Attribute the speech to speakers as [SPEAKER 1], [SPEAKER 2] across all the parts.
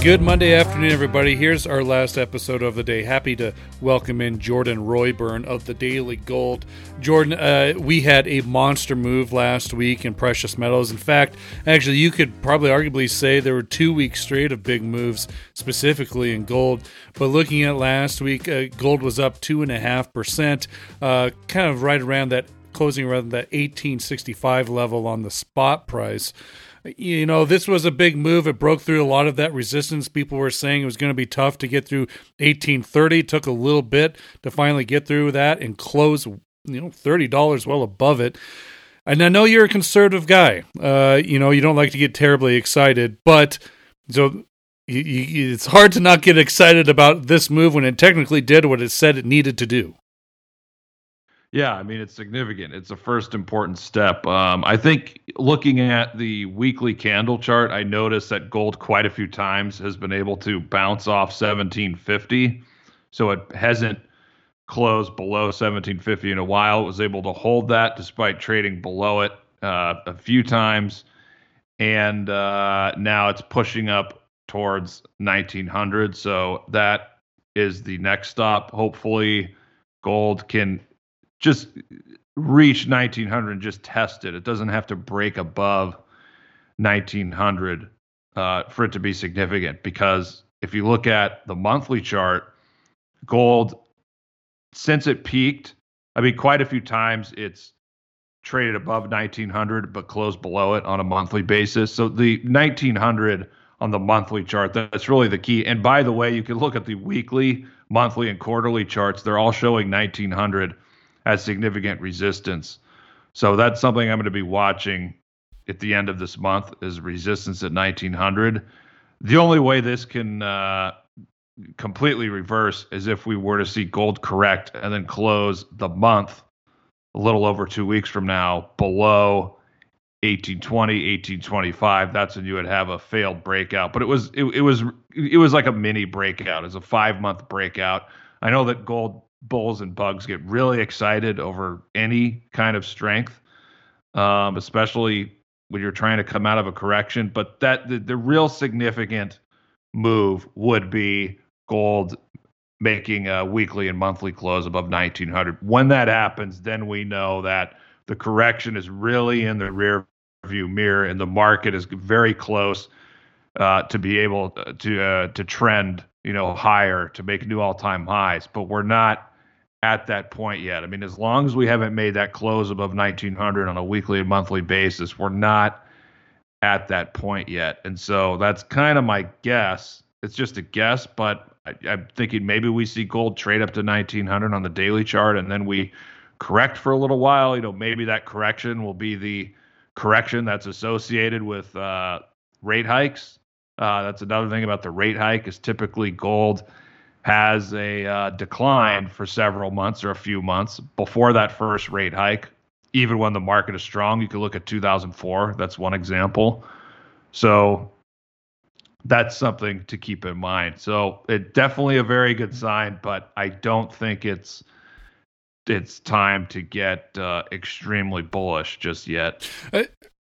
[SPEAKER 1] Good Monday afternoon, everybody. Here's our last episode of the day. Happy to welcome in Jordan Roy-Byrne of the Daily Gold. Jordan, uh, we had a monster move last week in precious metals. In fact, actually, you could probably arguably say there were two weeks straight of big moves, specifically in gold. But looking at last week, uh, gold was up two and a half percent, uh, kind of right around that closing around that 1865 level on the spot price you know, this was a big move. It broke through a lot of that resistance. People were saying it was going to be tough to get through 1830. It took a little bit to finally get through that and close, you know, $30 well above it. And I know you're a conservative guy. Uh, you know, you don't like to get terribly excited, but so you, you, it's hard to not get excited about this move when it technically did what it said it needed to do.
[SPEAKER 2] Yeah, I mean it's significant. It's a first important step. Um, I think looking at the weekly candle chart, I noticed that gold quite a few times has been able to bounce off 1750, so it hasn't closed below 1750 in a while. It was able to hold that despite trading below it uh, a few times, and uh, now it's pushing up towards 1900. So that is the next stop. Hopefully, gold can just reach 1900 and just test it. It doesn't have to break above 1900 uh, for it to be significant because if you look at the monthly chart, gold, since it peaked, I mean, quite a few times it's traded above 1900 but closed below it on a monthly basis. So the 1900 on the monthly chart, that's really the key. And by the way, you can look at the weekly, monthly, and quarterly charts. They're all showing 1900 has significant resistance. So that's something I'm going to be watching at the end of this month is resistance at 1900. The only way this can uh, completely reverse is if we were to see gold correct and then close the month a little over two weeks from now below 1820 1825 that's when you would have a failed breakout but it was it, it was it was like a mini breakout as a five month breakout i know that gold bulls and bugs get really excited over any kind of strength, um, especially when you're trying to come out of a correction. But that the, the real significant move would be gold making a weekly and monthly close above 1900. When that happens, then we know that the correction is really in the rear view mirror and the market is very close uh, to be able to uh, to trend you know higher to make new all-time highs but we're not at that point yet. I mean, as long as we haven't made that close above 1900 on a weekly and monthly basis, we're not at that point yet. And so that's kind of my guess. It's just a guess, but I, am thinking maybe we see gold trade up to 1900 on the daily chart and then we correct for a little while. You know, maybe that correction will be the correction that's associated with uh, rate hikes. Uh, that's another thing about the rate hike is typically gold has a uh, decline for several months or a few months before that first rate hike. Even when the market is strong, you can look at 2004. That's one example. So that's something to keep in mind. So it definitely a very good sign, but I don't think it's it's time to get uh, extremely bullish just yet.
[SPEAKER 1] Uh,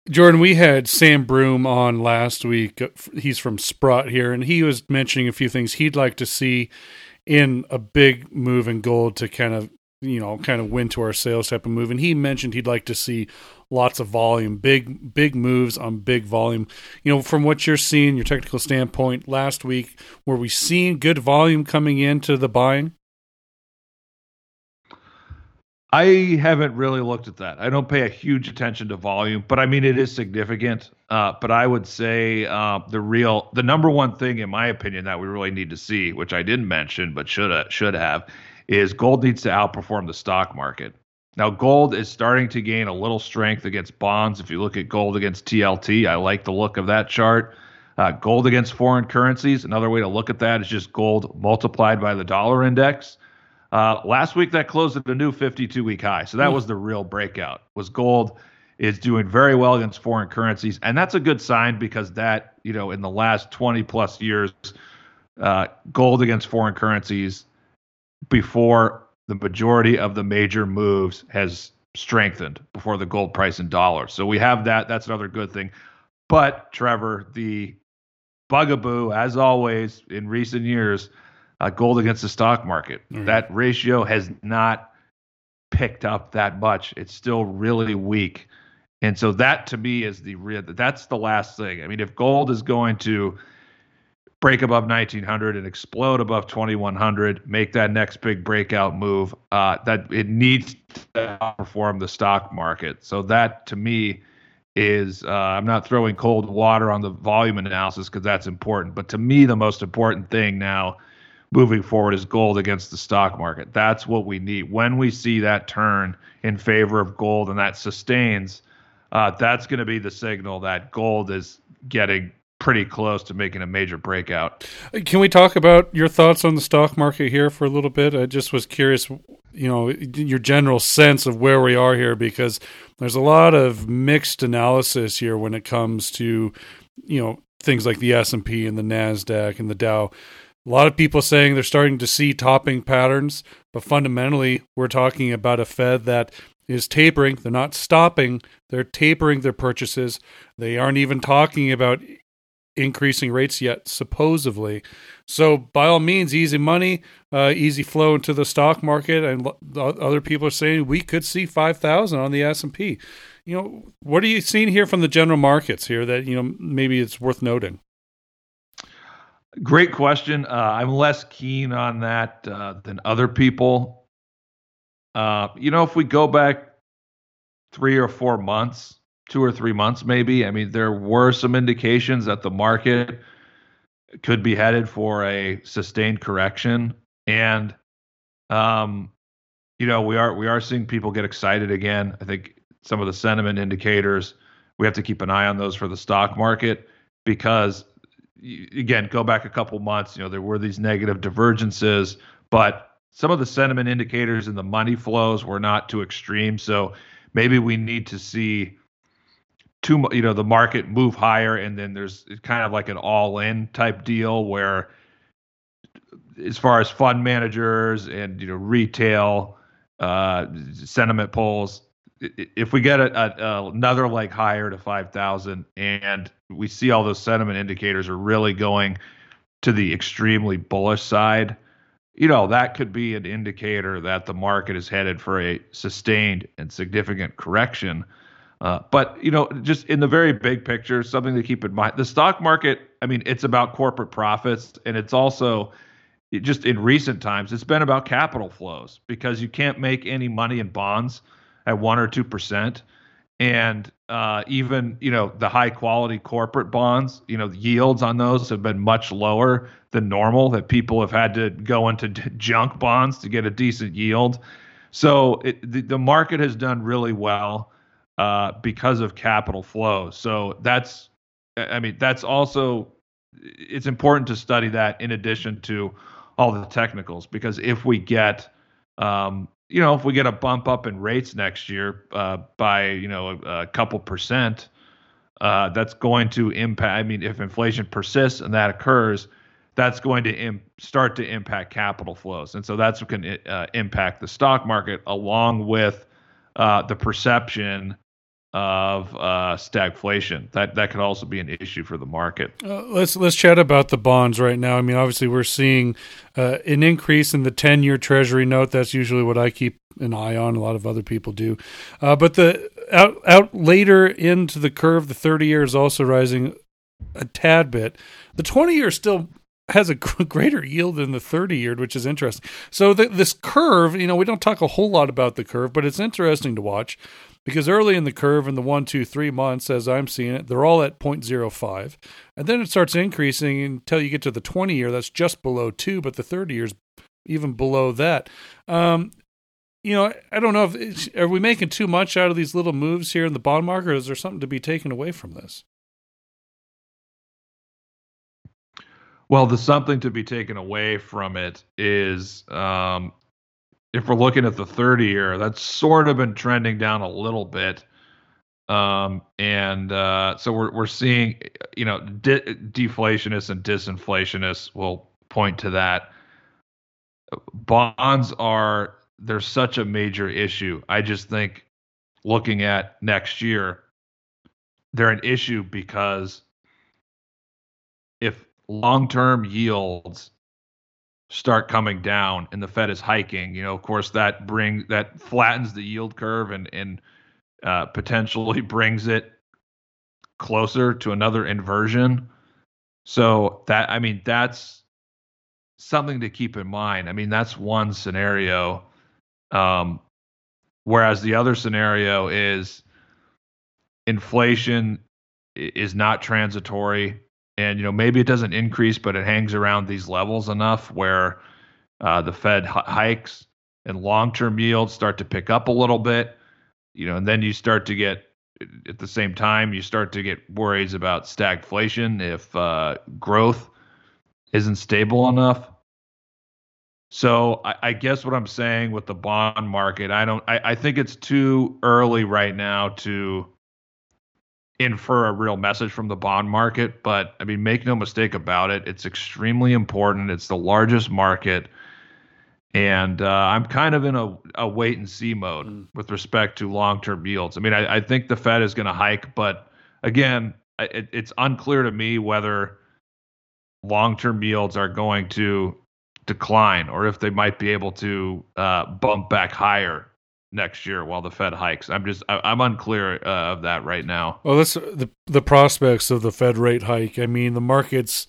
[SPEAKER 1] Jordan, we had Sam Broom on last week. Uh, he's from Sprott here, and he was mentioning a few things he'd like to see in a big move in gold to kind of you know kind of win to our sales type of move. And he mentioned he'd like to see lots of volume, big big moves on big volume. You know, from what you're seeing, your technical standpoint, last week were we seeing good volume coming into the buying?
[SPEAKER 2] I haven't really looked at that. I don't pay a huge attention to volume, but I mean it is significant. Uh, but I would say uh, the real, the number one thing, in my opinion, that we really need to see, which I didn't mention but should should have, is gold needs to outperform the stock market. Now, gold is starting to gain a little strength against bonds. If you look at gold against TLT, I like the look of that chart. Uh, gold against foreign currencies, another way to look at that is just gold multiplied by the dollar index. Uh, last week that closed at a new 52 week high. So that mm. was the real breakout. Was gold is doing very well against foreign currencies, and that's a good sign because that you know in the last 20 plus years, uh, gold against foreign currencies before the majority of the major moves has strengthened before the gold price in dollars. So we have that. That's another good thing. But Trevor, the bugaboo, as always in recent years, uh, gold against the stock market. Mm-hmm. That ratio has not picked up that much. It's still really weak. And so that to me is the that's the last thing. I mean, if gold is going to break above 1900 and explode above 2100, make that next big breakout move, uh, that it needs to outperform the stock market. So that to me is uh, I'm not throwing cold water on the volume analysis because that's important, but to me the most important thing now moving forward is gold against the stock market. That's what we need. When we see that turn in favor of gold and that sustains, uh, that's going to be the signal that gold is getting pretty close to making a major breakout.
[SPEAKER 1] Can we talk about your thoughts on the stock market here for a little bit? I just was curious, you know, your general sense of where we are here because there's a lot of mixed analysis here when it comes to, you know, things like the S&P and the Nasdaq and the Dow. A lot of people saying they're starting to see topping patterns, but fundamentally, we're talking about a Fed that is tapering. They're not stopping, they're tapering their purchases. They aren't even talking about increasing rates yet, supposedly. So, by all means, easy money, uh, easy flow into the stock market, and other people are saying we could see five thousand on the S and P. You know, what are you seeing here from the general markets here that you know maybe it's worth noting?
[SPEAKER 2] Great question. Uh, I'm less keen on that uh, than other people. Uh, you know, if we go back three or four months, two or three months, maybe, I mean, there were some indications that the market could be headed for a sustained correction, and um, you know, we are we are seeing people get excited again. I think some of the sentiment indicators we have to keep an eye on those for the stock market because again, go back a couple months, you know, there were these negative divergences, but some of the sentiment indicators and the money flows were not too extreme. So maybe we need to see too much. you know the market move higher and then there's kind of like an all in type deal where as far as fund managers and you know retail uh, sentiment polls if we get a, a, another leg higher to 5000 and we see all those sentiment indicators are really going to the extremely bullish side you know that could be an indicator that the market is headed for a sustained and significant correction. Uh, but you know just in the very big picture something to keep in mind the stock market i mean it's about corporate profits and it's also just in recent times it's been about capital flows because you can't make any money in bonds at one or two percent, and uh, even you know the high quality corporate bonds, you know, the yields on those have been much lower than normal. That people have had to go into junk bonds to get a decent yield. So it, the, the market has done really well uh, because of capital flow. So that's, I mean, that's also it's important to study that in addition to all the technicals because if we get um, you know, if we get a bump up in rates next year uh, by you know a, a couple percent, uh, that's going to impact. I mean, if inflation persists and that occurs, that's going to Im- start to impact capital flows, and so that's what can uh, impact the stock market along with uh, the perception of uh, stagflation. That that could also be an issue for the market.
[SPEAKER 1] Uh, let's let's chat about the bonds right now. I mean, obviously, we're seeing uh, an increase in the ten-year Treasury note. That's usually what I keep an eye on. A lot of other people do, uh, but the out out later into the curve, the thirty-year is also rising a tad bit. The twenty-year still has a greater yield than the 30 year, which is interesting. So the, this curve, you know, we don't talk a whole lot about the curve, but it's interesting to watch because early in the curve in the one, two, three months, as I'm seeing it, they're all at 0.05. And then it starts increasing until you get to the 20 year, that's just below two, but the 30 year is even below that. Um, you know, I don't know if are we making too much out of these little moves here in the bond market, or is there something to be taken away from this?
[SPEAKER 2] Well, the something to be taken away from it is um, if we're looking at the 30 year, that's sort of been trending down a little bit. Um, and uh, so we're we're seeing, you know, de- deflationists and disinflationists will point to that. Bonds are there's such a major issue. I just think looking at next year, they're an issue because if long-term yields start coming down and the Fed is hiking, you know, of course that brings that flattens the yield curve and and uh, potentially brings it closer to another inversion. So that I mean that's something to keep in mind. I mean that's one scenario. Um, whereas the other scenario is inflation is not transitory and you know maybe it doesn't increase but it hangs around these levels enough where uh, the fed h- hikes and long-term yields start to pick up a little bit you know and then you start to get at the same time you start to get worries about stagflation if uh, growth isn't stable enough. So I, I, guess what i'm saying with the bond market i don't I, I think it's too early right now to infer a real message from the bond market. But I mean, make no mistake about it, it's extremely important. It's the largest market. And uh, I'm kind of in a, a wait and see mode mm. with respect to long term yields. I mean, I, I, think the Fed is going to hike, but again, it, it's unclear to me whether long term yields are going to decline or if they might be able to uh, bump back higher next year while the Fed hikes. I'm just I, am unclear uh, of that right now.
[SPEAKER 1] Well, that's the the prospects of the Fed rate hike. I mean, the markets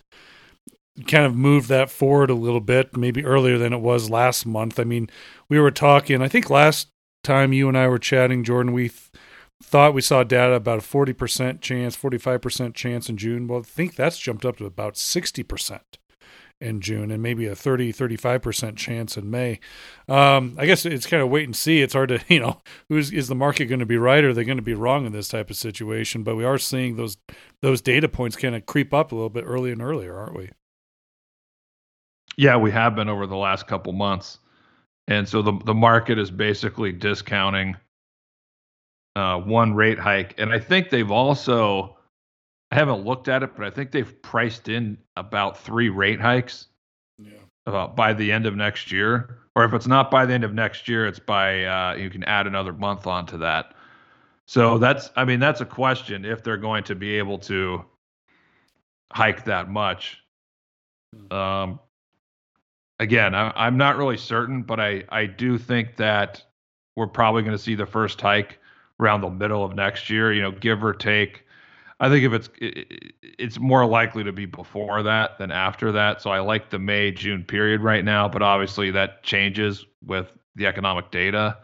[SPEAKER 1] kind of moved that forward a little bit, maybe earlier than it was last month. I mean, we were talking. I think last time you and I were chatting, Jordan, we. Th- thought we saw data about a 40% chance, 45% chance in June. Well, I think that's jumped up to about 60% in June and maybe a 30, 35% chance in May. Um, I guess it's kind of wait and see. It's hard to, you know, who's, is the market going to be right or are they going to be wrong in this type of situation? But we are seeing those, those data points kind of creep up a little bit earlier and earlier, aren't we?
[SPEAKER 2] Yeah, we have been over the last couple months. And so the, the market is basically discounting uh, one rate hike. And I think they've also, I haven't looked at it, but I think they've priced in about three rate hikes. Yeah. About by the end of next year, or if it's not by the end of next year, it's by uh, you can add another month onto that. So that's, I mean, that's a question if they're going to be able to hike that much. Hmm. Um, again, I, am not really certain, but I, I do think that we're probably going to see the first hike around the middle of next year. You know, give or take I think if it's it's more likely to be before that than after that. So I like the May June period right now, but obviously that changes with the economic data.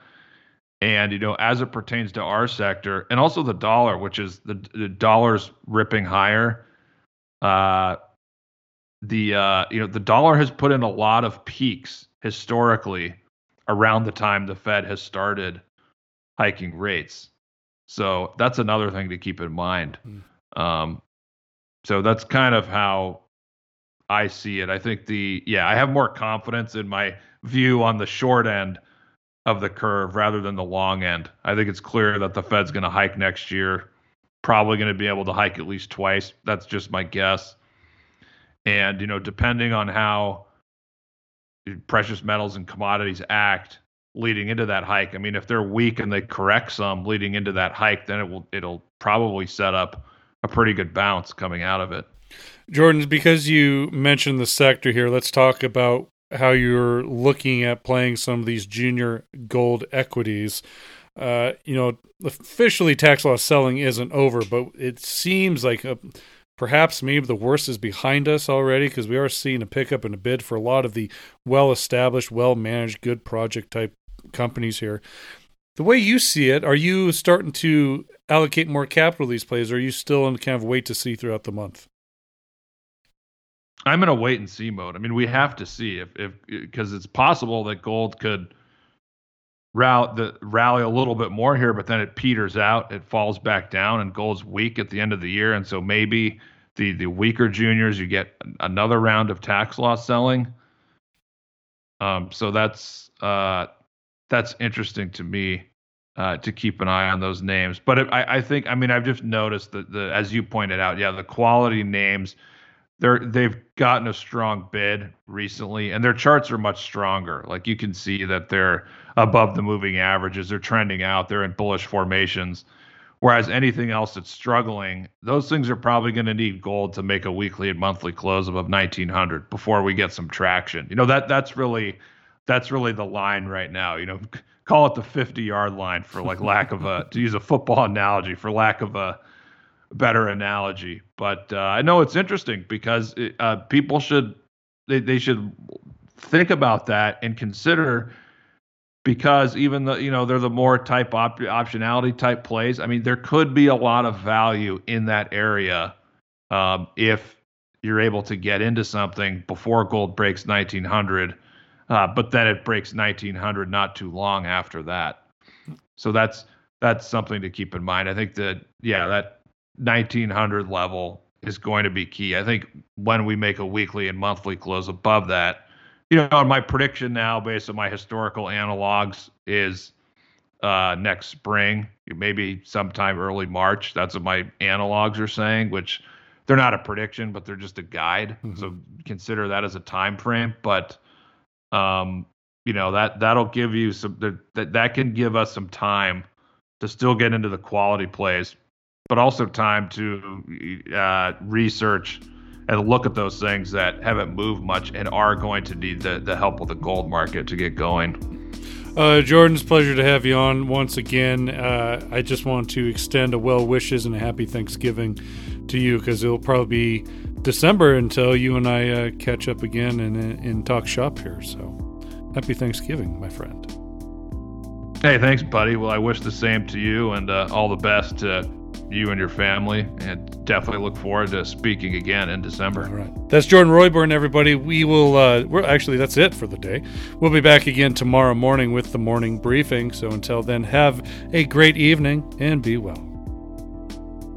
[SPEAKER 2] And you know, as it pertains to our sector, and also the dollar, which is the the dollar's ripping higher. Uh, the uh, you know the dollar has put in a lot of peaks historically around the time the Fed has started hiking rates. So that's another thing to keep in mind. Mm. Um, so that's kind of how I see it. I think the yeah, I have more confidence in my view on the short end of the curve rather than the long end. I think it's clear that the Fed's going to hike next year. Probably going to be able to hike at least twice. That's just my guess. And you know, depending on how precious metals and commodities act, leading into that hike. I mean, if they're weak and they correct some leading into that hike, then it will it'll probably set up a pretty good bounce coming out of it.
[SPEAKER 1] Jordan, because you mentioned the sector here, let's talk about how you're looking at playing some of these junior gold equities. Uh, you know, officially tax loss selling isn't over, but it seems like a, perhaps maybe the worst is behind us already because we are seeing a pickup in a bid for a lot of the well established, well managed, good project type companies here. The way you see it, are you starting to allocate more capital these plays, or are you still in kind of wait to see throughout the month?
[SPEAKER 2] I'm in a wait and see mode. I mean, we have to see if if because it's possible that gold could rally the rally a little bit more here, but then it peters out, it falls back down, and gold's weak at the end of the year, and so maybe the the weaker juniors you get another round of tax loss selling. Um, so that's uh, that's interesting to me uh, to keep an eye on those names. But it, I, I think, I mean, I've just noticed that the, as you pointed out, yeah, the quality names, they're they've gotten a strong bid recently, and their charts are much stronger. Like you can see that they're above the moving averages, they're trending out, they're in bullish formations. Whereas anything else that's struggling, those things are probably going to need gold to make a weekly and monthly close above 1900 before we get some traction. You know that that's really that's really the line right now. You know, call it the 50 yard line for like lack of a to use a football analogy for lack of a better analogy. But uh, I know it's interesting because it, uh, people should they, they should think about that and consider because even the you know they're the more type op- optionality type plays. I mean, there could be a lot of value in that area um, if you're able to get into something before gold breaks 1900, uh, but then it breaks 1900 not too long after that. So that's that's something to keep in mind. I think that yeah, that 1900 level is going to be key. I think when we make a weekly and monthly close above that, you know, my prediction now, based on my historical analogs, is uh, next spring, maybe sometime early March. That's what my analogs are saying, which they're not a prediction, but they're just a guide. Mm-hmm. So consider that as a time frame. But um, you know that that'll give you some that that can give us some time to still get into the quality plays, but also time to uh, research and look at those things that haven't moved much and are going to need the, the help of the gold market to get going.
[SPEAKER 1] Uh, Jordan's pleasure to have you on once again. Uh, I just want to extend a well wishes and a happy Thanksgiving to you because it'll probably be December until you and I uh, catch up again and, and talk shop here. So happy Thanksgiving, my friend.
[SPEAKER 2] Hey, thanks, buddy. Well, I wish the same to you and uh, all the best to you and your family, and definitely look forward to speaking again in December.
[SPEAKER 1] All right. That's Jordan Roy-Byrne, everybody. We will, uh, we're actually, that's it for the day. We'll be back again tomorrow morning with the morning briefing. So until then, have a great evening and be well.